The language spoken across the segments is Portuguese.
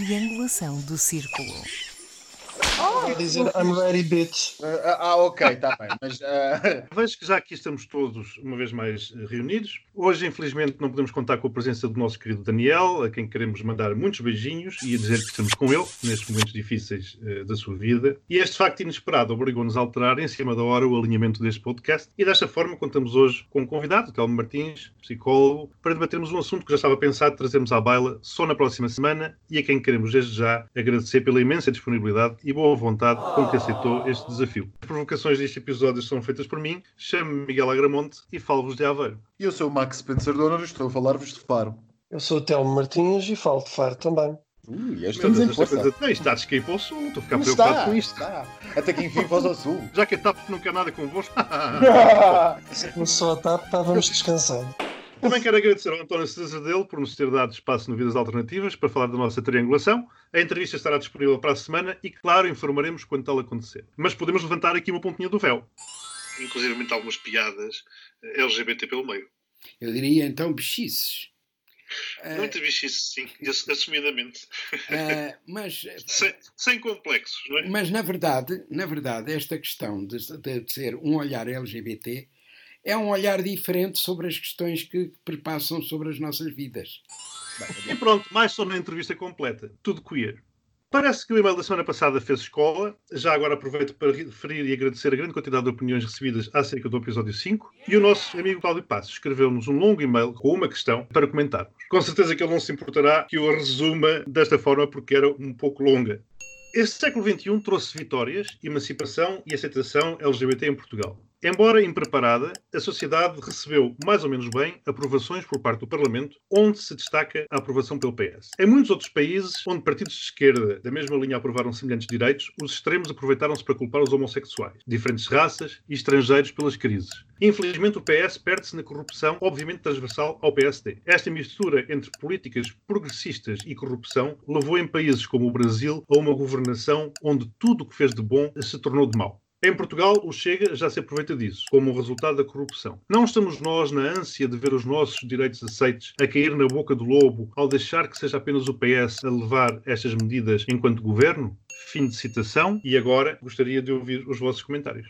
triangulação do círculo. Oh, dizer I'm ready, bitch. Uh, ah, ok, está bem. Mas, uh... Vejo que já aqui estamos todos, uma vez mais, reunidos. Hoje, infelizmente, não podemos contar com a presença do nosso querido Daniel, a quem queremos mandar muitos beijinhos e a dizer que estamos com ele nestes momentos difíceis uh, da sua vida. E este facto inesperado obrigou-nos a alterar em cima da hora o alinhamento deste podcast. E desta forma, contamos hoje com um convidado, Telmo Martins, psicólogo, para debatermos um assunto que já estava pensado trazermos à baila só na próxima semana e a quem queremos desde já agradecer pela imensa disponibilidade e boa vontade com que aceitou este desafio. As provocações deste episódio são feitas por mim, chamo-me Miguel Agramonte e falo-vos de Aveiro. E eu sou o Max Spencer Donner e estou a falar-vos de Faro. Eu sou o Telmo Martins e falo de Faro também. Ui, estamos em força. Coisa, está de escape ao sul, estou a ficar Mas preocupado está, com isto. Está. Até que enfim vós ao sul. Já que a TAP não quer nada convosco. Se começou a TAP, estávamos descansando. Também quero agradecer ao António César dele por nos ter dado espaço no Vidas Alternativas para falar da nossa triangulação. A entrevista estará disponível para a semana e, claro, informaremos quando tal acontecer. Mas podemos levantar aqui uma pontinha do véu. Inclusive algumas piadas eh, LGBT pelo meio. Eu diria então bichices. Muito uh, bichices, sim, assumidamente. Uh, mas, sem, sem, complexos, não é? Mas, na verdade, na verdade esta questão de, de ser um olhar LGBT é um olhar diferente sobre as questões que perpassam sobre as nossas vidas. E pronto, mais só na entrevista completa. Tudo queer. Parece que o e-mail da semana passada fez escola. Já agora aproveito para referir e agradecer a grande quantidade de opiniões recebidas acerca do episódio 5. E o nosso amigo Cláudio Passos escreveu-nos um longo e-mail com uma questão para comentarmos. Com certeza que ele não se importará que eu a resuma desta forma porque era um pouco longa. Este século XXI trouxe vitórias, emancipação e aceitação LGBT em Portugal. Embora impreparada, a sociedade recebeu mais ou menos bem aprovações por parte do Parlamento, onde se destaca a aprovação pelo PS. Em muitos outros países, onde partidos de esquerda da mesma linha aprovaram semelhantes direitos, os extremos aproveitaram-se para culpar os homossexuais, diferentes raças e estrangeiros pelas crises. Infelizmente, o PS perde-se na corrupção, obviamente transversal ao PSD. Esta mistura entre políticas progressistas e corrupção levou em países como o Brasil a uma governação onde tudo o que fez de bom se tornou de mau. Em Portugal, o Chega já se aproveita disso, como um resultado da corrupção. Não estamos nós, na ânsia de ver os nossos direitos aceitos, a cair na boca do lobo ao deixar que seja apenas o PS a levar estas medidas enquanto governo? Fim de citação. E agora gostaria de ouvir os vossos comentários.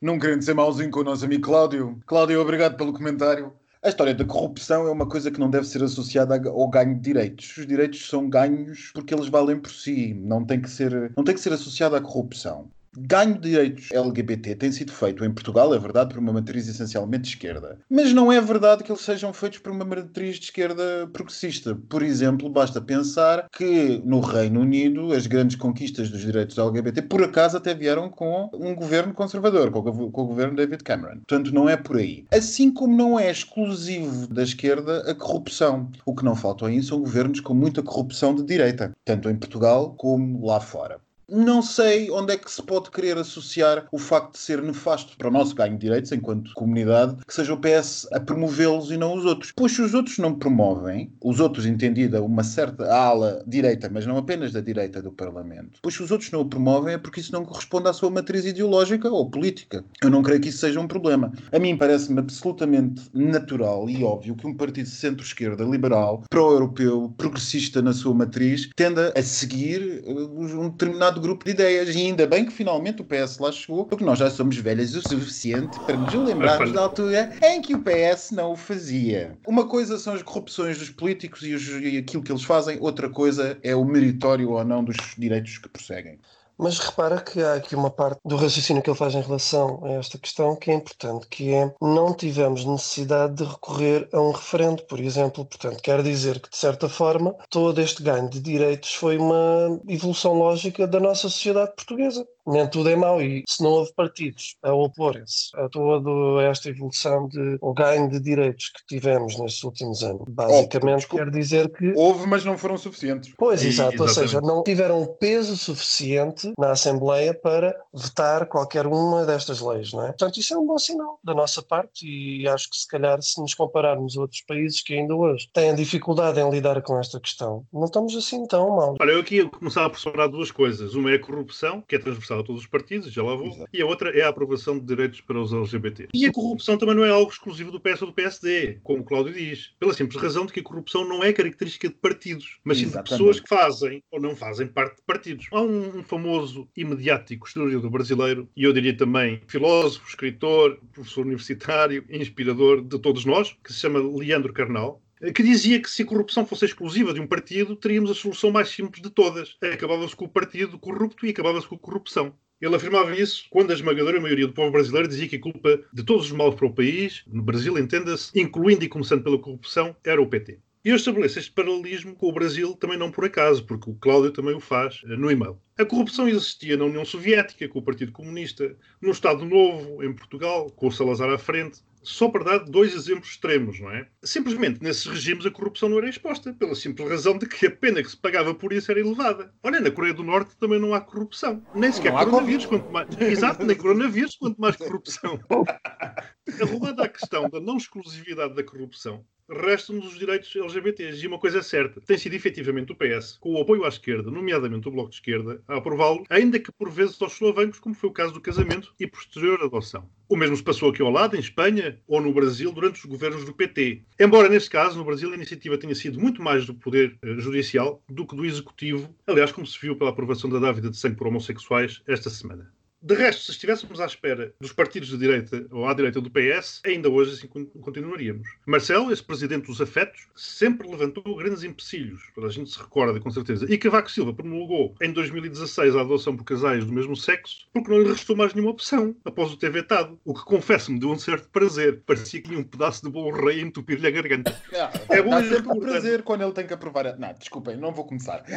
Não querendo ser mauzinho com o nosso amigo Cláudio. Cláudio, obrigado pelo comentário. A história da corrupção é uma coisa que não deve ser associada ao ganho de direitos. Os direitos são ganhos porque eles valem por si, não tem que ser, não tem que ser associado à corrupção ganho de direitos LGBT tem sido feito em Portugal, é verdade, por uma matriz essencialmente de esquerda. Mas não é verdade que eles sejam feitos por uma matriz de esquerda progressista. Por exemplo, basta pensar que no Reino Unido as grandes conquistas dos direitos LGBT, por acaso, até vieram com um governo conservador, com o, com o governo David Cameron. Portanto, não é por aí. Assim como não é exclusivo da esquerda a corrupção. O que não faltam aí são governos com muita corrupção de direita, tanto em Portugal como lá fora não sei onde é que se pode querer associar o facto de ser nefasto para o nosso ganho de direitos enquanto comunidade, que seja o PS a promovê-los e não os outros. Pois se os outros não promovem, os outros entendida uma certa ala direita, mas não apenas da direita do Parlamento, pois se os outros não o promovem é porque isso não corresponde à sua matriz ideológica ou política. Eu não creio que isso seja um problema. A mim parece-me absolutamente natural e óbvio que um partido centro-esquerda, liberal, pró-europeu, progressista na sua matriz, tenda a seguir uh, um determinado grupo de ideias. E ainda bem que finalmente o PS lá chegou, porque nós já somos velhas o suficiente para nos lembrarmos da altura em que o PS não o fazia. Uma coisa são as corrupções dos políticos e, os, e aquilo que eles fazem, outra coisa é o meritório ou não dos direitos que prosseguem. Mas repara que há aqui uma parte do raciocínio que ele faz em relação a esta questão que é importante, que é não tivemos necessidade de recorrer a um referendo, por exemplo. Portanto, quer dizer que, de certa forma, todo este ganho de direitos foi uma evolução lógica da nossa sociedade portuguesa nem tudo é mau e se não houve partidos a oporem-se a toda esta evolução de o ganho de direitos que tivemos nestes últimos anos, basicamente oh, quer dizer que houve, mas não foram suficientes. Pois, e, exato, exatamente. ou seja, não tiveram peso suficiente na Assembleia para vetar qualquer uma destas leis, não é? Portanto, isso é um bom sinal da nossa parte e acho que se calhar se nos compararmos a outros países que ainda hoje têm dificuldade em lidar com esta questão, não estamos assim tão mal. Olha, eu aqui começava a falar duas coisas. Uma é a corrupção, que é transversal a todos os partidos, já lá vou, Exato. e a outra é a aprovação de direitos para os LGBT. E a corrupção também não é algo exclusivo do PS ou do PSD, como o Cláudio diz, pela simples razão de que a corrupção não é característica de partidos, mas sim de pessoas que fazem ou não fazem parte de partidos. Há um, um famoso e mediático historiador brasileiro, e eu diria também filósofo, escritor, professor universitário, inspirador de todos nós, que se chama Leandro Carnal, que dizia que se a corrupção fosse exclusiva de um partido, teríamos a solução mais simples de todas. Acabava-se com o partido corrupto e acabava-se com a corrupção. Ele afirmava isso quando a esmagadora maioria do povo brasileiro dizia que a culpa de todos os males para o país, no Brasil, entenda-se, incluindo e começando pela corrupção, era o PT. E eu estabeleço este paralelismo com o Brasil também não por acaso, porque o Cláudio também o faz eh, no e-mail. A corrupção existia na União Soviética, com o Partido Comunista, no Estado Novo, em Portugal, com o Salazar à frente, só para dar dois exemplos extremos, não é? Simplesmente, nesses regimes, a corrupção não era exposta, pela simples razão de que a pena que se pagava por isso era elevada. Olha, na Coreia do Norte também não há corrupção. Nem sequer coronavírus, quanto mais. Exato, nem coronavírus, quanto mais corrupção. Arrumada a questão da não exclusividade da corrupção, restam-nos os direitos LGBTs. E uma coisa é certa, tem sido efetivamente o PS, com o apoio à esquerda, nomeadamente o Bloco de Esquerda, a aprová-lo, ainda que por vezes aos solavancos, como foi o caso do casamento e posterior adoção. O mesmo se passou aqui ao lado, em Espanha ou no Brasil, durante os governos do PT. Embora, neste caso, no Brasil, a iniciativa tenha sido muito mais do poder eh, judicial do que do executivo, aliás, como se viu pela aprovação da dávida de sangue por homossexuais esta semana. De resto, se estivéssemos à espera dos partidos de direita ou à direita do PS, ainda hoje assim continuaríamos. Marcelo, esse presidente dos afetos, sempre levantou grandes empecilhos, para a gente se recorda com certeza. E Cavaco Silva promulgou em 2016 a adoção por casais do mesmo sexo porque não lhe restou mais nenhuma opção após o ter vetado. O que confesso-me deu um certo prazer. Parecia que tinha um pedaço de bolo rei a entupir-lhe a garganta. Ah, é bom dá sempre um prazer quando ele tem que aprovar. Não, desculpem, não vou começar.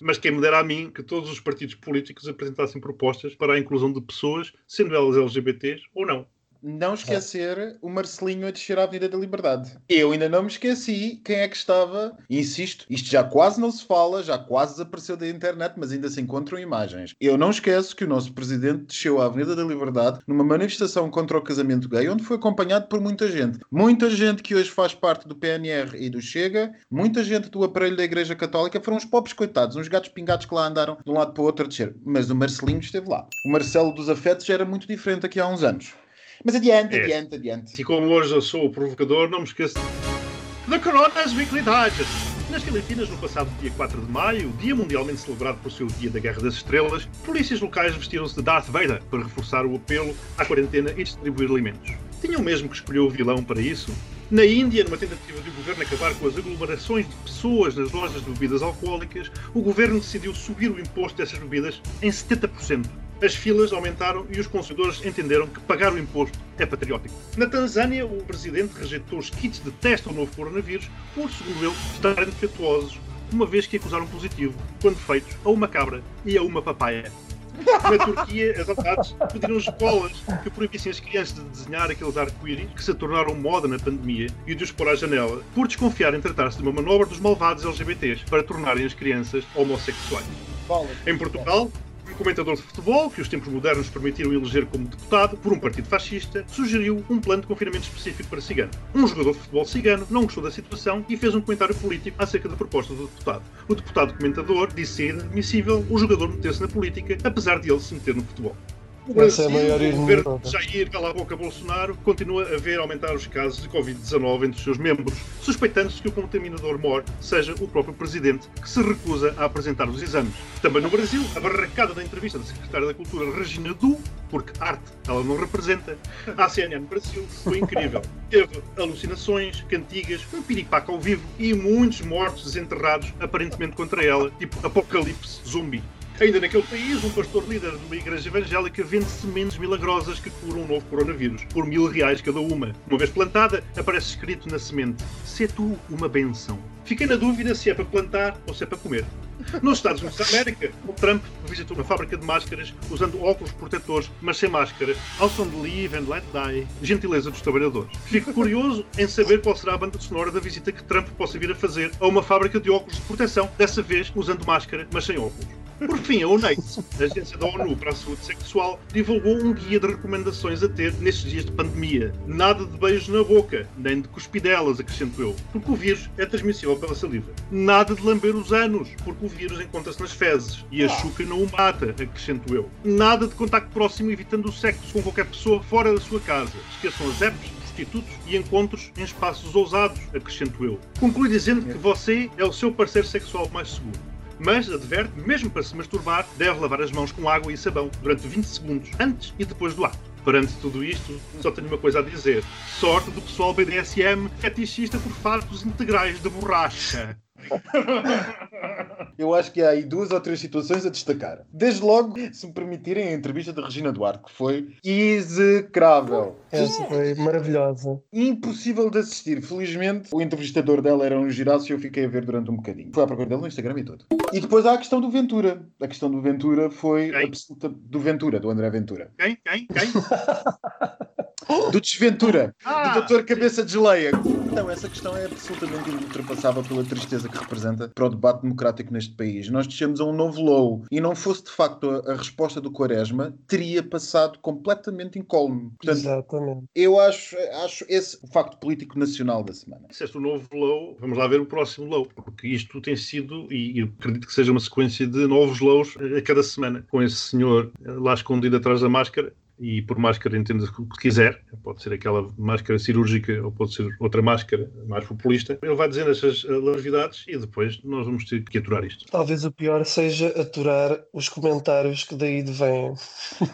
Mas quem me dera a mim que todos os partidos políticos políticos apresentassem propostas para a inclusão de pessoas, sendo elas LGBTs ou não não esquecer o Marcelinho a descer a Avenida da Liberdade. Eu ainda não me esqueci quem é que estava, insisto, isto já quase não se fala, já quase desapareceu da internet, mas ainda se encontram imagens. Eu não esqueço que o nosso presidente desceu a Avenida da Liberdade numa manifestação contra o casamento gay, onde foi acompanhado por muita gente. Muita gente que hoje faz parte do PNR e do Chega, muita gente do aparelho da Igreja Católica, foram os pobres coitados, uns gatos pingados que lá andaram de um lado para o outro a descer. Mas o Marcelinho esteve lá. O Marcelo dos Afetos já era muito diferente aqui há uns anos. Mas adiante, é. adiante, adiante. E como hoje eu sou o provocador, não me esqueço da Corona as Weekliedades. Nas Filipinas, no passado dia 4 de maio, dia mundialmente celebrado por seu Dia da Guerra das Estrelas, polícias locais vestiram-se de Darth Vader para reforçar o apelo à quarentena e distribuir alimentos. Tinham mesmo que escolher o vilão para isso? Na Índia, numa tentativa do governo acabar com as aglomerações de pessoas nas lojas de bebidas alcoólicas, o governo decidiu subir o imposto dessas bebidas em 70% as filas aumentaram e os consumidores entenderam que pagar o imposto é patriótico. Na Tanzânia, o presidente rejeitou os kits de teste ao novo coronavírus por, segundo ele, estarem defeituosos, uma vez que acusaram positivo, quando feitos, a uma cabra e a uma papaya. Na Turquia, as autoridades pediram escolas que proibissem as crianças de desenhar aqueles arco-íris que se tornaram moda na pandemia e de os pôr à janela, por desconfiar em tratar-se de uma manobra dos malvados LGBTs para tornarem as crianças homossexuais. Em Portugal, um comentador de futebol, que os tempos modernos permitiram eleger como deputado por um partido fascista, sugeriu um plano de confinamento específico para cigano. Um jogador de futebol cigano não gostou da situação e fez um comentário político acerca da proposta do deputado. O deputado comentador disse ser inadmissível o jogador meter-se na política, apesar de ele se meter no futebol. O Brasil, é a o governo de Jair Cala a Boca Bolsonaro continua a ver aumentar os casos de Covid-19 entre os seus membros, suspeitando-se que o contaminador mor seja o próprio presidente, que se recusa a apresentar os exames. Também no Brasil, a barracada da entrevista da secretária da Cultura Regina Du, porque arte ela não representa, à CNN Brasil foi incrível. Teve alucinações, cantigas, um piripaco ao vivo e muitos mortos desenterrados, aparentemente contra ela, tipo apocalipse zumbi. Ainda naquele país, um pastor líder de uma igreja evangélica vende sementes milagrosas que curam um novo coronavírus, por mil reais cada uma. Uma vez plantada, aparece escrito na semente: Se tu uma benção. Fiquei na dúvida se é para plantar ou se é para comer. Nos Estados Unidos da América, o Trump visitou uma fábrica de máscaras usando óculos protetores, mas sem máscara. Ao som de Live and Let Die, gentileza dos trabalhadores. Fico curioso em saber qual será a banda sonora da visita que Trump possa vir a fazer a uma fábrica de óculos de proteção, dessa vez usando máscara, mas sem óculos. Por fim, a UNAIDS, a Agência da ONU para a Saúde Sexual, divulgou um guia de recomendações a ter nestes dias de pandemia. Nada de beijos na boca, nem de cuspidelas, acrescento eu, porque o vírus é transmissível pela saliva. Nada de lamber os anos, porque o vírus encontra-se nas fezes e a chuca não o mata, acrescento eu. Nada de contacto próximo evitando o sexo com qualquer pessoa fora da sua casa. Esqueçam as apps, prostitutos e encontros em espaços ousados, acrescento eu. Conclui dizendo que você é o seu parceiro sexual mais seguro. Mas, adverte, mesmo para se masturbar, deve lavar as mãos com água e sabão durante 20 segundos, antes e depois do ato. Perante tudo isto, só tenho uma coisa a dizer. Sorte do pessoal BDSM fetichista por fartos integrais de borracha. Eu acho que há aí duas ou três situações a destacar. Desde logo, se me permitirem, a entrevista da Regina Duarte, que foi execrável. Essa foi maravilhosa. Impossível de assistir. Felizmente, o entrevistador dela era um giraço e eu fiquei a ver durante um bocadinho. Foi à procura dele no Instagram e tudo. E depois há a questão do Ventura. A questão do Ventura foi Quem? absoluta. Do Ventura, do André Ventura. Quem? Quem? Quem? Do Desventura. Ah, do Doutor Cabeça de Geleia. Então, essa questão é absolutamente ultrapassável pela tristeza que representa para o debate democrático neste país. Nós descemos a um novo low e não fosse de facto a, a resposta do Quaresma, teria passado completamente incólume. Portanto, Exatamente. eu acho, acho esse o facto político nacional da semana. Disseste o novo low, vamos lá ver o próximo low, porque isto tem sido, e eu acredito que seja uma sequência de novos lows a cada semana, com esse senhor lá escondido atrás da máscara, e por máscara entenda o que quiser, pode ser aquela máscara cirúrgica ou pode ser outra máscara mais populista. Ele vai dizendo essas eh, larvidades e depois nós vamos ter que aturar isto. Talvez o pior seja aturar os comentários que daí vêm.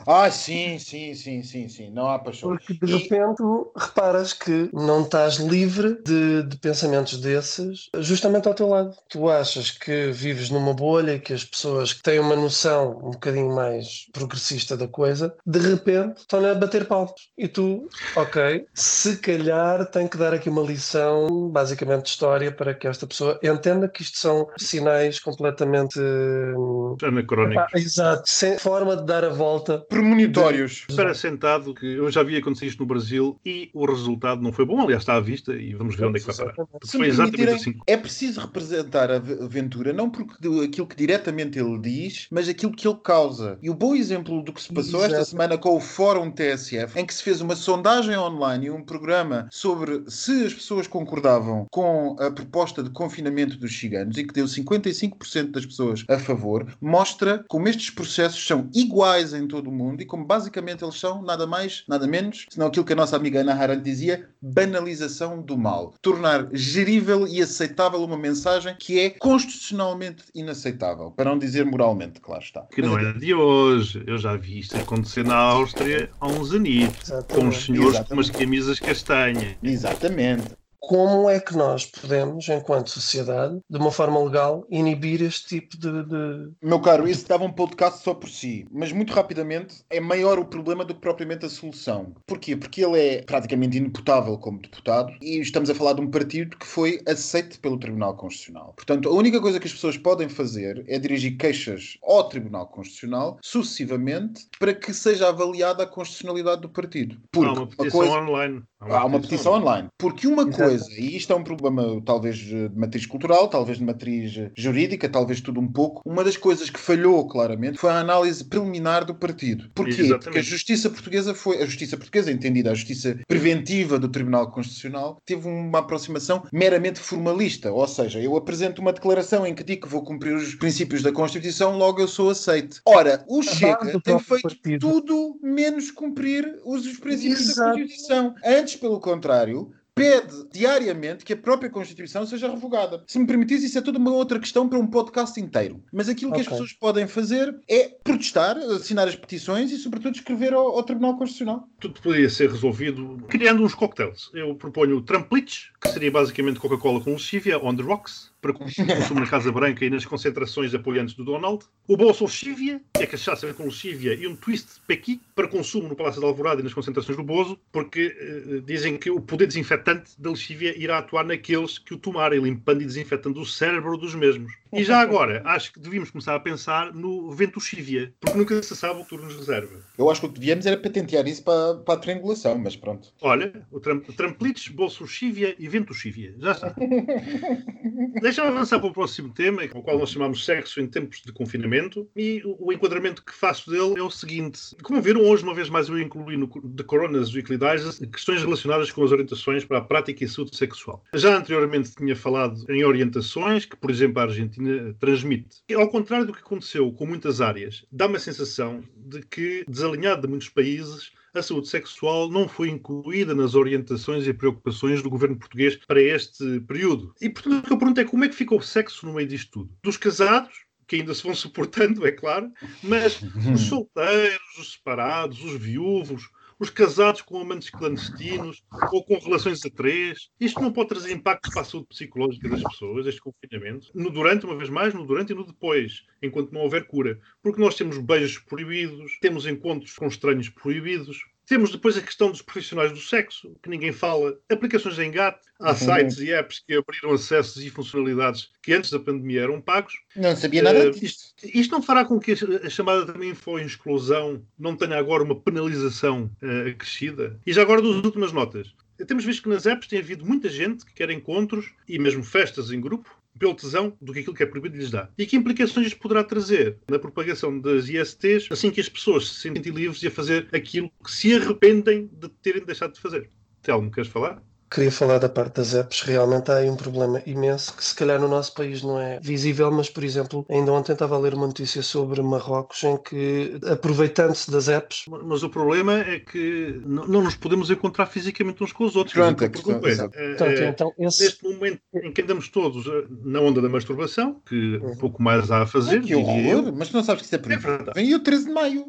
Ah, sim, sim, sim, sim, sim. Não há paixão. Porque de E- repente reparas que não estás livre de, de pensamentos desses justamente ao teu lado. Tu achas que vives numa bolha, que as pessoas que têm uma noção um bocadinho mais progressista da coisa, de repente estão a bater palmas. E tu, ok, se calhar tem que dar aqui uma lição, basicamente de história, para que esta pessoa entenda que isto são sinais completamente. hum, Anacrónicos. ah, exato, sem forma de dar a volta. Premonitórios. Espera sentado que eu já vi acontecer isto no Brasil e o resultado não foi bom, aliás está à vista e vamos ver onde é que vai parar. Foi me exatamente permitirem, assim. é preciso representar a Ve- Ventura não porque aquilo que diretamente ele diz, mas aquilo que ele causa. E o bom exemplo do que se passou esta Exato. semana com o Fórum TSF, em que se fez uma sondagem online e um programa sobre se as pessoas concordavam com a proposta de confinamento dos ciganos e que deu 55% das pessoas a favor, mostra como estes processos são iguais em todo o mundo e como basicamente eles são nada mais, nada menos, senão aquilo que a nossa amiga Ana Arendt dizia, banalização do mal. Tornar gerível e aceitável uma mensagem que é constitucionalmente inaceitável, para não dizer moralmente, claro está. Que não é de hoje. Eu já vi isto acontecer na Áustria há uns anitos. Com os Exatamente. senhores com umas Exatamente. camisas castanhas. Exatamente. Como é que nós podemos, enquanto sociedade, de uma forma legal, inibir este tipo de. de- Meu caro, isso dava um podcast só por si, mas muito rapidamente é maior o problema do que propriamente a solução. Porquê? Porque ele é praticamente inimputável como deputado e estamos a falar de um partido que foi aceito pelo Tribunal Constitucional. Portanto, a única coisa que as pessoas podem fazer é dirigir queixas ao Tribunal Constitucional sucessivamente para que seja avaliada a constitucionalidade do partido. Há Porque uma a petição coisa- online. Há uma petição online. Porque uma Exato. coisa, e isto é um problema talvez de matriz cultural, talvez de matriz jurídica, talvez tudo um pouco, uma das coisas que falhou claramente foi a análise preliminar do partido. Porquê? Exatamente. Porque a justiça portuguesa foi, a justiça portuguesa, entendida a justiça preventiva do Tribunal Constitucional, teve uma aproximação meramente formalista. Ou seja, eu apresento uma declaração em que digo que vou cumprir os princípios da Constituição, logo eu sou aceite. Ora, o Chega tem feito partido. tudo menos cumprir os, os princípios da Exato. Constituição. Antes, pelo contrário, pede diariamente que a própria Constituição seja revogada. Se me permitires, isso é toda uma outra questão para um podcast inteiro. Mas aquilo que as pessoas podem fazer é protestar, assinar as petições e, sobretudo, escrever ao, ao Tribunal Constitucional. Tudo poderia ser resolvido criando uns cocktails. Eu proponho o Tramplitch, que seria basicamente Coca-Cola com lexívia, on the rocks, para consumo na Casa Branca e nas concentrações apoiantes do Donald. O Bolso Lexívia, que é cachaça com lexívia, e um Twist Pequi, para consumo no Palácio de Alvorada e nas concentrações do Bozo, porque eh, dizem que o poder desinfetante da lexívia irá atuar naqueles que o tomarem, limpando e desinfetando o cérebro dos mesmos. E já agora, acho que devíamos começar a pensar no ventoxívia, porque nunca se sabe o que tudo nos reserva. Eu acho que o que devíamos era patentear isso para, para a triangulação, mas pronto. Olha, o tram, tramplites, bolsoxívia e ventoxívia. Já está. Deixa-me avançar para o próximo tema, o qual nós chamamos sexo em tempos de confinamento, e o, o enquadramento que faço dele é o seguinte. Como viram, hoje, uma vez mais, eu incluí no The Coronas Weekly Digest questões relacionadas com as orientações para a prática e saúde sexual. Já anteriormente tinha falado em orientações que, por exemplo, a Argentina transmite. E, ao contrário do que aconteceu com muitas áreas, dá-me a sensação de que, desalinhado de muitos países, a saúde sexual não foi incluída nas orientações e preocupações do governo português para este período. E, portanto, o que eu pergunto é como é que ficou o sexo no meio disto tudo? Dos casados, que ainda se vão suportando, é claro, mas os solteiros, os separados, os viúvos, os casados com amantes clandestinos ou com relações a três. Isto não pode trazer impactos para a saúde psicológica das pessoas, este confinamento. No durante, uma vez mais, no durante e no depois, enquanto não houver cura. Porque nós temos beijos proibidos, temos encontros com estranhos proibidos, temos depois a questão dos profissionais do sexo, que ninguém fala. Aplicações de engate. Há uhum. sites e apps que abriram acessos e funcionalidades que antes da pandemia eram pagos. Não sabia nada uh, disto. Isto, isto, não fará com que a, chamada também foi exclusão não tenha agora uma penalização uh, acrescida? E já agora duas últimas notas. Temos visto que nas apps tem havido muita gente que quer encontros e mesmo festas em grupo pelo tesão do que aquilo que é proibido lhes dá. E que implicações isto poderá trazer na propagação das ISTs assim que as pessoas se sentem livres a fazer aquilo que se arrependem de terem deixado de fazer? Telmo, queres falar? Queria falar da parte das apps. Realmente há aí um problema imenso que, se calhar, no nosso país não é visível, mas, por exemplo, ainda ontem estava a ler uma notícia sobre Marrocos em que, aproveitando-se das apps. Mas o problema é que não, não nos podemos encontrar fisicamente uns com os outros. Pronto, é, questão, é, então, é, então, esse... Neste momento em que andamos todos eh, na onda da masturbação, que uhum. pouco mais há a fazer. que horror! Mas tu não sabes que isso é proibido. É Vem o 13 de maio.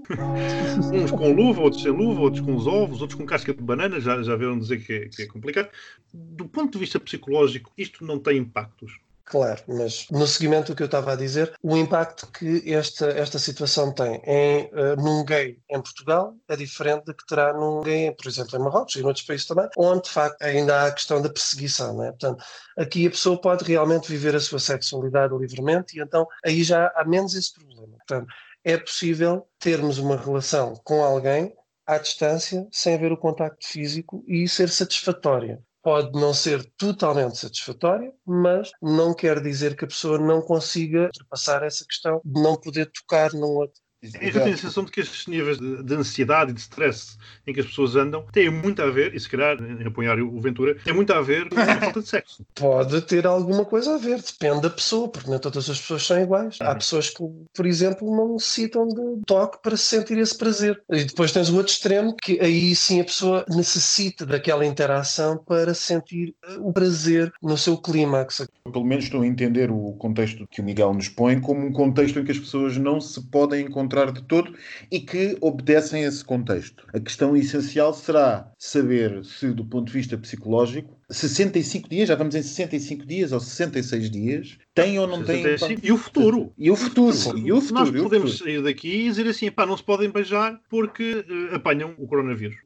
uns com luva, outros sem luva, outros com os ovos, outros com casca de banana. Já, já viram dizer que é, que é complicado do ponto de vista psicológico, isto não tem impactos? Claro, mas no seguimento do que eu estava a dizer, o impacto que esta, esta situação tem em, uh, num gay em Portugal é diferente do que terá num gay, por exemplo, em Marrocos e em outros países também, onde de facto ainda há a questão da perseguição. Não é? Portanto, aqui a pessoa pode realmente viver a sua sexualidade livremente e então aí já há menos esse problema. Portanto, é possível termos uma relação com alguém à distância, sem haver o contacto físico e ser satisfatória pode não ser totalmente satisfatória, mas não quer dizer que a pessoa não consiga ultrapassar essa questão de não poder tocar num outro. Eu tenho a sensação de que estes níveis de, de, ansiedade e de stress em que as pessoas andam têm muito a ver, e se calhar em apoiar o Ventura, tem muito a ver com a falta de sexo. Pode ter alguma coisa a ver, depende da pessoa, porque nem todas as pessoas são iguais. Há uhum. pessoas que, por exemplo, não necessitam de toque para sentir esse prazer. E depois tens o outro extremo, que aí sim a pessoa necessita daquela interação para sentir o prazer no seu clímax. Pelo menos estou a entender o contexto que o Miguel nos põe como um contexto em que as pessoas não se podem encontrar encontrar de todo e que obedecem a esse contexto. A questão essencial será saber se, do ponto de vista psicológico, 65 dias, já vamos em 65 dias ou 66 dias, tem ou não tem. E o futuro. E o futuro. E o futuro. Nós podemos sair daqui e dizer assim: pá, não se podem beijar porque uh, apanham o coronavírus.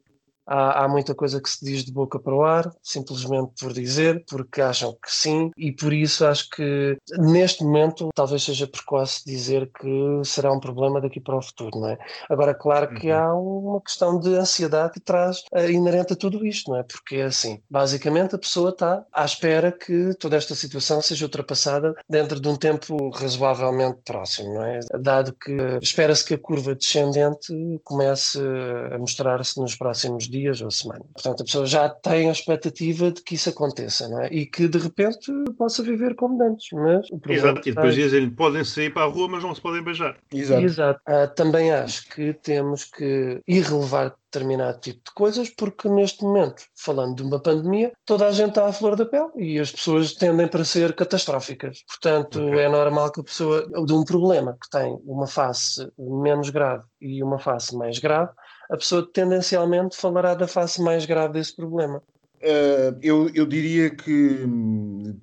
Há, há, muita coisa que se diz de boca para o ar, simplesmente por dizer, porque acham que sim, e por isso acho que neste momento talvez seja precoce dizer que será um problema daqui para o futuro, não é? Agora, claro que uhum. há uma questão de ansiedade que traz uh, inerente a tudo isto, não é? Porque é assim, basicamente a pessoa está à espera que toda esta situação seja ultrapassada dentro de um tempo razoavelmente próximo, não é? Dado que espera-se que a curva descendente comece a mostrar-se nos próximos dias ou semanas. Portanto, a pessoa já tem a expectativa de que isso aconteça, não é? E que de repente possa viver como antes. Mas o Exato, e depois dizem podem sair para a rua, mas não se podem beijar. Exato. Exato. Ah, também acho que temos que ir relevar determinado tipo de coisas, porque neste momento, falando de uma pandemia, toda a gente está à flor da pele e as pessoas tendem para ser catastróficas. Portanto, okay. é normal que a pessoa, de um problema que tem uma face menos grave e uma face mais grave, a pessoa tendencialmente falará da face mais grave desse problema. Uh, eu, eu diria que,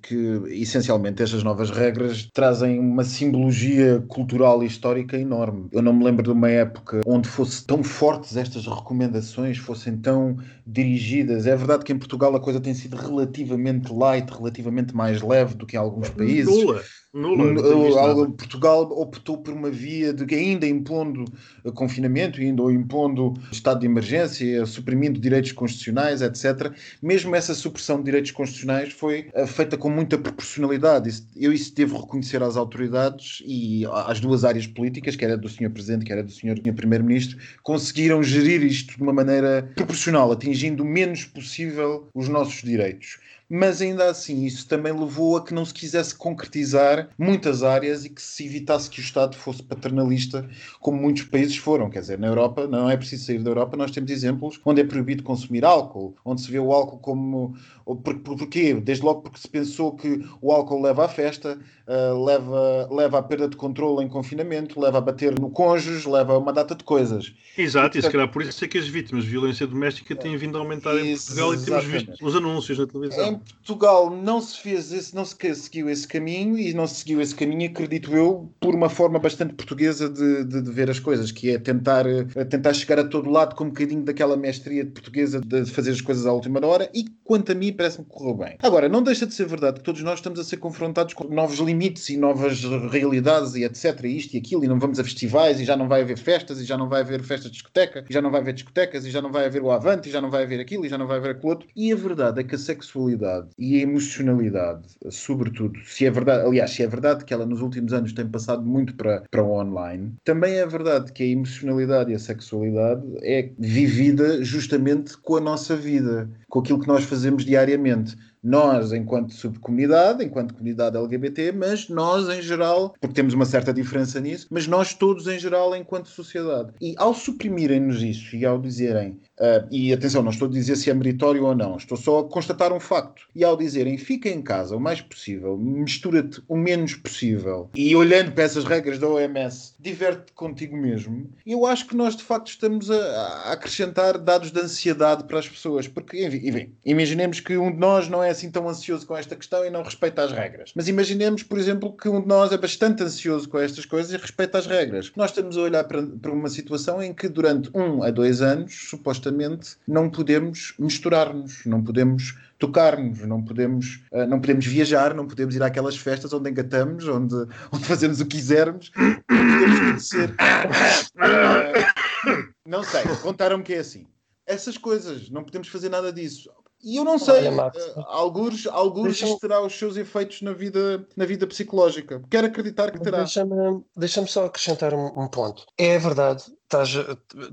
que, essencialmente, estas novas regras trazem uma simbologia cultural e histórica enorme. Eu não me lembro de uma época onde fosse tão fortes estas recomendações, fossem tão dirigidas. É verdade que em Portugal a coisa tem sido relativamente light, relativamente mais leve do que em alguns países. Nula. Nula, Portugal optou por uma via de que ainda impondo confinamento, ainda impondo estado de emergência, suprimindo direitos constitucionais, etc. Mesmo essa supressão de direitos constitucionais foi eh, feita com muita proporcionalidade. Eu isso devo reconhecer às autoridades e às duas áreas políticas, que era do Sr. Presidente, que era do Sr. Primeiro-Ministro, conseguiram gerir isto de uma maneira proporcional, atingindo o menos possível os nossos direitos mas ainda assim isso também levou a que não se quisesse concretizar muitas áreas e que se evitasse que o Estado fosse paternalista, como muitos países foram. Quer dizer, na Europa, não é preciso sair da Europa, nós temos exemplos onde é proibido consumir álcool, onde se vê o álcool como. Por, por, porquê? Desde logo porque se pensou que o álcool leva à festa, uh, leva, leva à perda de controle em confinamento, leva a bater no cônjuge, leva a uma data de coisas. Exato, e, se calhar por isso é que as vítimas de violência doméstica têm vindo a aumentar em Portugal e temos visto os anúncios na televisão. Em Portugal não se fez esse, não se seguiu esse caminho e não se seguiu esse caminho, acredito eu, por uma forma bastante portuguesa de, de, de ver as coisas, que é tentar, tentar chegar a todo lado com um bocadinho daquela mestria portuguesa de fazer as coisas à última hora e, quanto a mim, parece-me que correu bem. Agora, não deixa de ser verdade que todos nós estamos a ser confrontados com novos limites e novas realidades e etc, isto e aquilo, e não vamos a festivais e já não vai haver festas e já não vai haver festas de discoteca e já não vai haver discotecas e já não vai haver o avante e já não vai haver aquilo e já não vai haver aquilo outro. E a verdade é que a sexualidade e a emocionalidade, sobretudo, se é verdade, aliás, se é verdade que ela nos últimos anos tem passado muito para, para o online, também é verdade que a emocionalidade e a sexualidade é vivida justamente com a nossa vida, com aquilo que nós fazemos diariamente nós enquanto subcomunidade, enquanto comunidade LGBT, mas nós em geral, porque temos uma certa diferença nisso, mas nós todos em geral enquanto sociedade. E ao suprimirem-nos isso e ao dizerem, uh, e atenção, não estou a dizer se é meritório ou não, estou só a constatar um facto, e ao dizerem fica em casa o mais possível, mistura-te o menos possível, e olhando para essas regras da OMS, diverte-te contigo mesmo, eu acho que nós de facto estamos a, a acrescentar dados de ansiedade para as pessoas, porque, enfim, imaginemos que um de nós não é é assim tão ansioso com esta questão e não respeita as regras. Mas imaginemos, por exemplo, que um de nós é bastante ansioso com estas coisas e respeita as regras. Nós estamos a olhar para, para uma situação em que durante um a dois anos, supostamente, não podemos misturar-nos, não podemos tocar-nos, não podemos, uh, não podemos viajar, não podemos ir àquelas festas onde engatamos, onde, onde fazemos o que quisermos, não podemos conhecer. Não sei, contaram-me que é assim. Essas coisas, não podemos fazer nada disso. E eu não sei, Olha, uh, alguns, alguns isto terá os seus efeitos na vida, na vida psicológica. Quero acreditar que terá. Deixa-me deixa só acrescentar um, um, ponto. É verdade estás,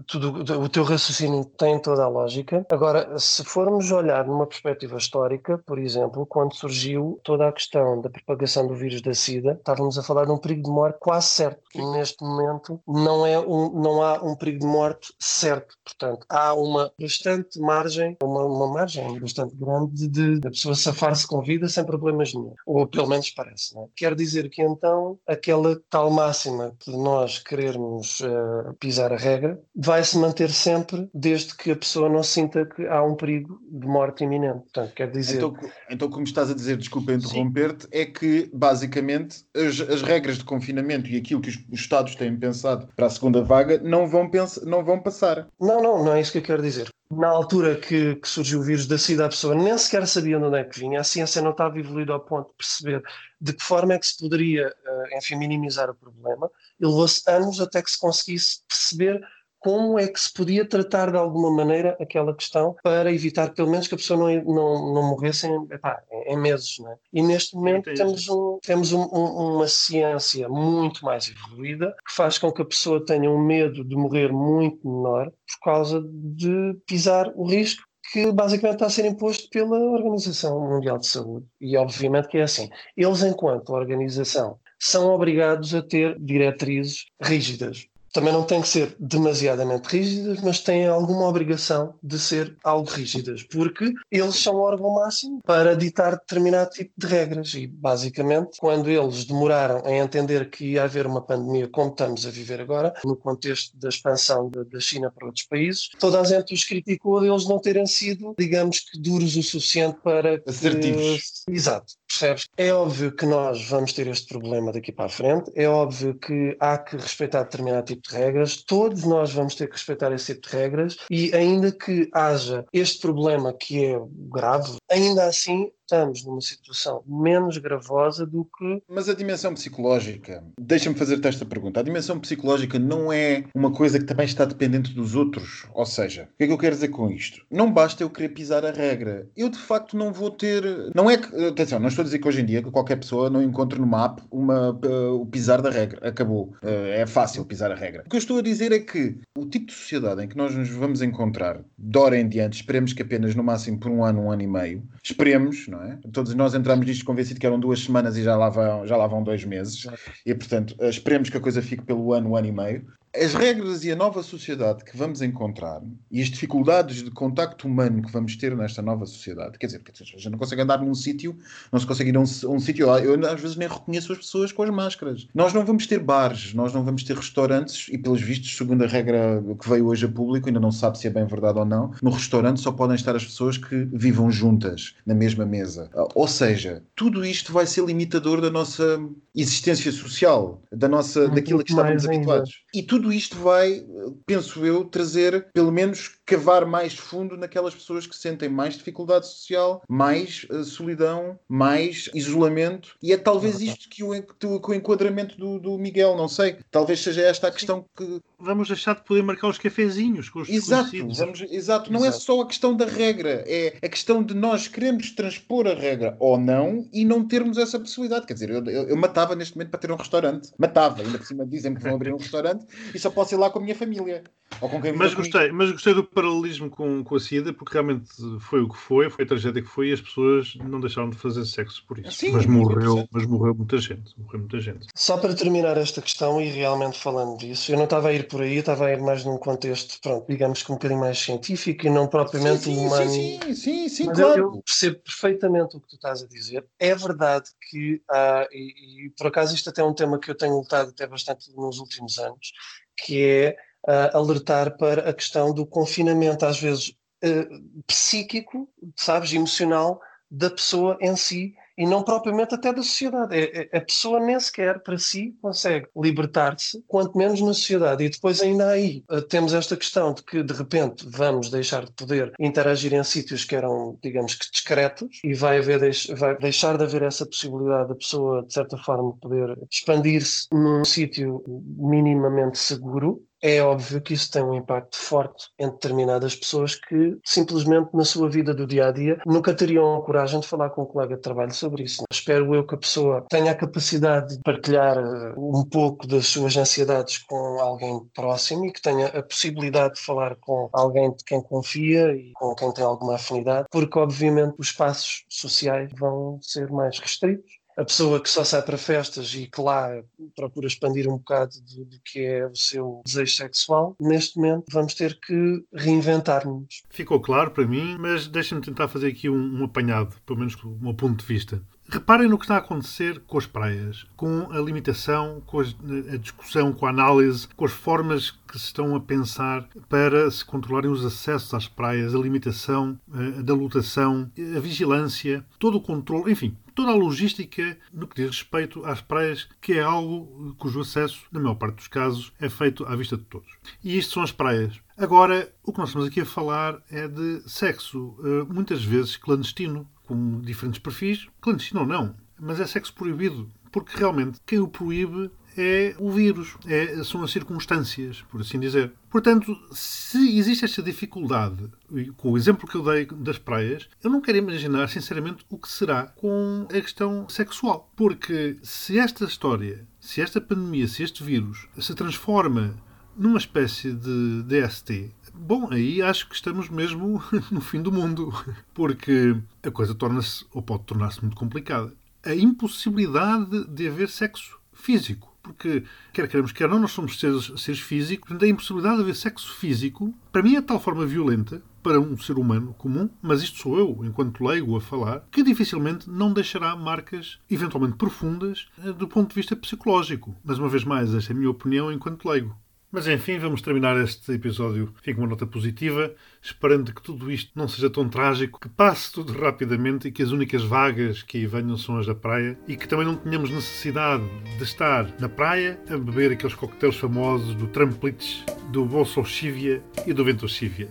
tudo, o teu raciocínio tem toda a lógica. Agora, se formos olhar numa perspectiva histórica, por exemplo, quando surgiu toda a questão da propagação do vírus da SIDA, estávamos a falar de um perigo de morte quase certo. Neste momento não, é um, não há um perigo de morte certo. Portanto, há uma bastante margem, uma, uma margem bastante grande de, de a pessoa safar-se com vida sem problemas nenhum. Ou pelo menos parece. Não é? Quer dizer que então aquela tal máxima de nós querermos uh, pisar a regra, vai se manter sempre desde que a pessoa não sinta que há um perigo de morte iminente. Portanto, quer dizer. Então, então como estás a dizer, desculpa interromper-te, é que basicamente as, as, regras de confinamento e aquilo que os, os, Estados têm pensado para a segunda vaga não vão, não vão passar. Não, não, não é isso que eu quero dizer. Na altura que, que, surgiu o vírus da SIDA, a pessoa nem sequer sabia de onde é que vinha, a ciência não estava evoluída ao ponto de perceber de que forma é que se poderia, uh, enfim, minimizar o problema. E levou-se anos até que se conseguisse perceber como é que se podia tratar de alguma maneira aquela questão para evitar pelo menos que a pessoa não, não, não morresse em, epá, em meses. Né? E neste momento temos, um, temos um, um, uma ciência muito mais evoluída que faz com que a pessoa tenha um medo de morrer muito menor por causa de pisar o risco que basicamente está a ser imposto pela Organização Mundial de Saúde. E obviamente que é assim. Eles, enquanto organização, são obrigados a ter diretrizes rígidas também não têm que ser demasiadamente rígidas, mas têm alguma obrigação de ser algo rígidas, porque eles são o órgão máximo para ditar determinado tipo de regras. E, basicamente, quando eles demoraram a entender que ia haver uma pandemia como estamos a viver agora, no contexto da expansão da China para outros países, toda a gente os criticou de eles não terem sido, digamos que, duros o suficiente para. Que... Assertivos. Exato. Percebes? É óbvio que nós vamos ter este problema daqui para a frente, é óbvio que há que respeitar determinado tipo de regras, todos nós vamos ter que respeitar esse tipo de regras e ainda que haja este problema que é grave, ainda assim estamos numa situação menos gravosa do que. Mas a dimensão psicológica, deixa-me fazer-te esta pergunta. A dimensão psicológica não é uma coisa que também está dependente dos outros? Ou seja, o que é que eu quero dizer com isto? Não basta eu querer pisar a regra. Eu de facto não vou ter. Não é que. Atenção, não estou a dizer que hoje em dia que qualquer pessoa não encontre no mapa uma, uh, o pisar da regra. Acabou. Uh, é fácil pisar a regra. O que eu estou a dizer é que o tipo de sociedade em que nós nos vamos encontrar, de hora em diante, esperemos que apenas no máximo por um ano, um ano e meio, esperemos, não é? Todos nós entramos nisto convencidos que eram duas semanas e já lá vão, já lá vão dois meses. E, portanto, esperemos que a coisa fique pelo ano, um ano e meio as regras e a nova sociedade que vamos encontrar e as dificuldades de contacto humano que vamos ter nesta nova sociedade, quer dizer, a gente não consegue andar num sítio, não se consegue ir a um, um sítio, eu às vezes nem reconheço as pessoas com as máscaras. Nós não vamos ter bares, nós não vamos ter restaurantes e, pelos vistos, segundo a regra que veio hoje a público, ainda não sabe se é bem verdade ou não, no restaurante só podem estar as pessoas que vivam juntas na mesma mesa. Ou seja, tudo isto vai ser limitador da nossa existência social, da nossa, daquilo a que estávamos habituados. E tudo tudo isto vai, penso eu, trazer, pelo menos, cavar mais fundo naquelas pessoas que sentem mais dificuldade social, mais uh, solidão, mais isolamento. E é talvez isto que o, que o enquadramento do, do, Miguel, não sei. Talvez seja esta a questão que. Vamos deixar de poder marcar os cafezinhos com os Exato, vamos, exato. Não é exato. é só a questão da regra, é a questão de nós queremos transpor a regra ou não e não termos essa possibilidade. Quer dizer, eu, eu, eu matava neste momento para ter um restaurante. Matava, ainda por cima dizem que vão abrir um restaurante e só posso ir lá com a minha família. Ou com quem mas gostei, mas gostei do paralelismo com, com a SIDA, porque realmente foi o que foi, foi a tragédia que foi e as pessoas não deixaram de fazer sexo por isso. Sim, mas, morreu, mas morreu muita gente. Morreu muita gente. Só para terminar esta questão e realmente falando disso, eu não estava a ir por aí, estava a ir mais num contexto, pronto, digamos que um bocadinho mais científico e não propriamente sim, sim, humano. Sim, sim, sim, sim mas claro. Eu, eu percebo perfeitamente o que tu estás a dizer. É verdade que há, e, e por acaso isto até é um tema que eu tenho lutado até bastante nos últimos anos, que é uh, alertar para a questão do confinamento, às vezes uh, psíquico, sabes, emocional da pessoa em si e não propriamente até da sociedade. É, é, a pessoa nem sequer para si consegue libertar-se, quanto menos na sociedade. E depois ainda aí uh, temos esta questão de que de repente vamos deixar de poder interagir em sítios que eram, digamos que discretos e vai, haver, vai deixar de haver essa possibilidade da pessoa, de certa forma, poder expandir-se num sítio minimamente seguro é óbvio que isso tem um impacto forte em determinadas pessoas que simplesmente na sua vida do dia a dia nunca teriam a coragem de falar com um colega de trabalho sobre isso. Espero eu que a pessoa tenha a capacidade de partilhar eh, um pouco das suas ansiedades com alguém próximo e que tenha a possibilidade de falar com alguém de quem confia e com quem tem alguma afinidade, porque obviamente os espaços sociais vão ser mais restritos a pessoa que só sai para festas e que lá procura expandir um bocado do, do que é o seu desejo sexual, neste momento vamos ter que reinventar-nos. Ficou claro para mim, mas deixa-me tentar fazer aqui um, um apanhado, pelo menos do meu ponto de vista. Reparem no que está a acontecer com as praias, com a limitação, com a discussão, com a análise, com as formas que se estão a pensar para se controlarem os acessos às praias, a limitação eh, da lotação, a vigilância, todo o controle, enfim, toda a logística no que diz respeito às praias, que é algo cujo acesso, na maior parte dos casos, é feito à vista de todos. E isto são as praias. Agora, o que nós estamos aqui a falar é de sexo, eh, muitas vezes clandestino, com diferentes perfis, clandestino ou não, mas é sexo proibido, porque realmente quem o proíbe é o vírus, é, são as circunstâncias, por assim dizer. Portanto, se existe esta dificuldade, com o exemplo que eu dei das praias, eu não quero imaginar, sinceramente, o que será com a questão sexual. Porque se esta história, se esta pandemia, se este vírus se transforma numa espécie de DST, Bom, aí acho que estamos mesmo no fim do mundo, porque a coisa torna-se, ou pode tornar-se muito complicada. A impossibilidade de haver sexo físico. porque, quer queremos, quer não, nós somos seres, seres físicos, a impossibilidade de haver sexo físico, para mim é de tal forma violenta para um ser humano comum, mas isto sou eu, enquanto leigo, a falar, que dificilmente não deixará marcas eventualmente profundas eh, do ponto de vista psicológico. Mas, uma vez mais, esta é a minha opinião enquanto leigo. Mas enfim, vamos terminar este episódio com uma nota positiva, esperando que tudo isto não seja tão trágico, que passe tudo rapidamente e que as únicas vagas que aí venham são as da praia e que também não tenhamos necessidade de estar na praia a beber aqueles coquetéis famosos do Tramplitz, do Bolsochívia e do Ventochívia.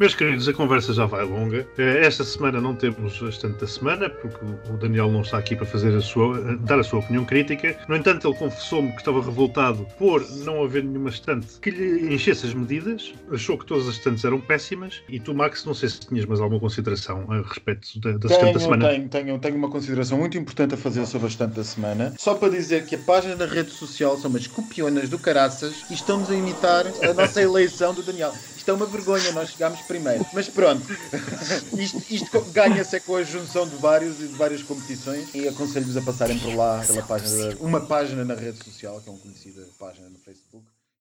Meus queridos, a conversa já vai longa. Eh, esta semana não temos a estante da semana, porque o Daniel não está aqui para fazer a sua, dar a sua opinião crítica. No entanto, ele confessou-me que estava revoltado por não haver nenhuma estante que lhe enchesse as medidas. Achou que todas as estantes eram péssimas. E tu, Max, não sei se tinhas mais alguma consideração a respeito da, da estante da semana. Tenho, tenho, tenho uma consideração muito importante a fazer sobre a estante da semana. Só para dizer que a página da rede social são umas copionas do caraças e estamos a imitar a nossa eleição do Daniel. Isto é uma vergonha, nós chegámos primeiro. Mas pronto, isto, isto ganha-se é com a junção de vários e de várias competições. E aconselho-vos a passarem por lá pela página, uma página na rede social, que é uma conhecida página no Facebook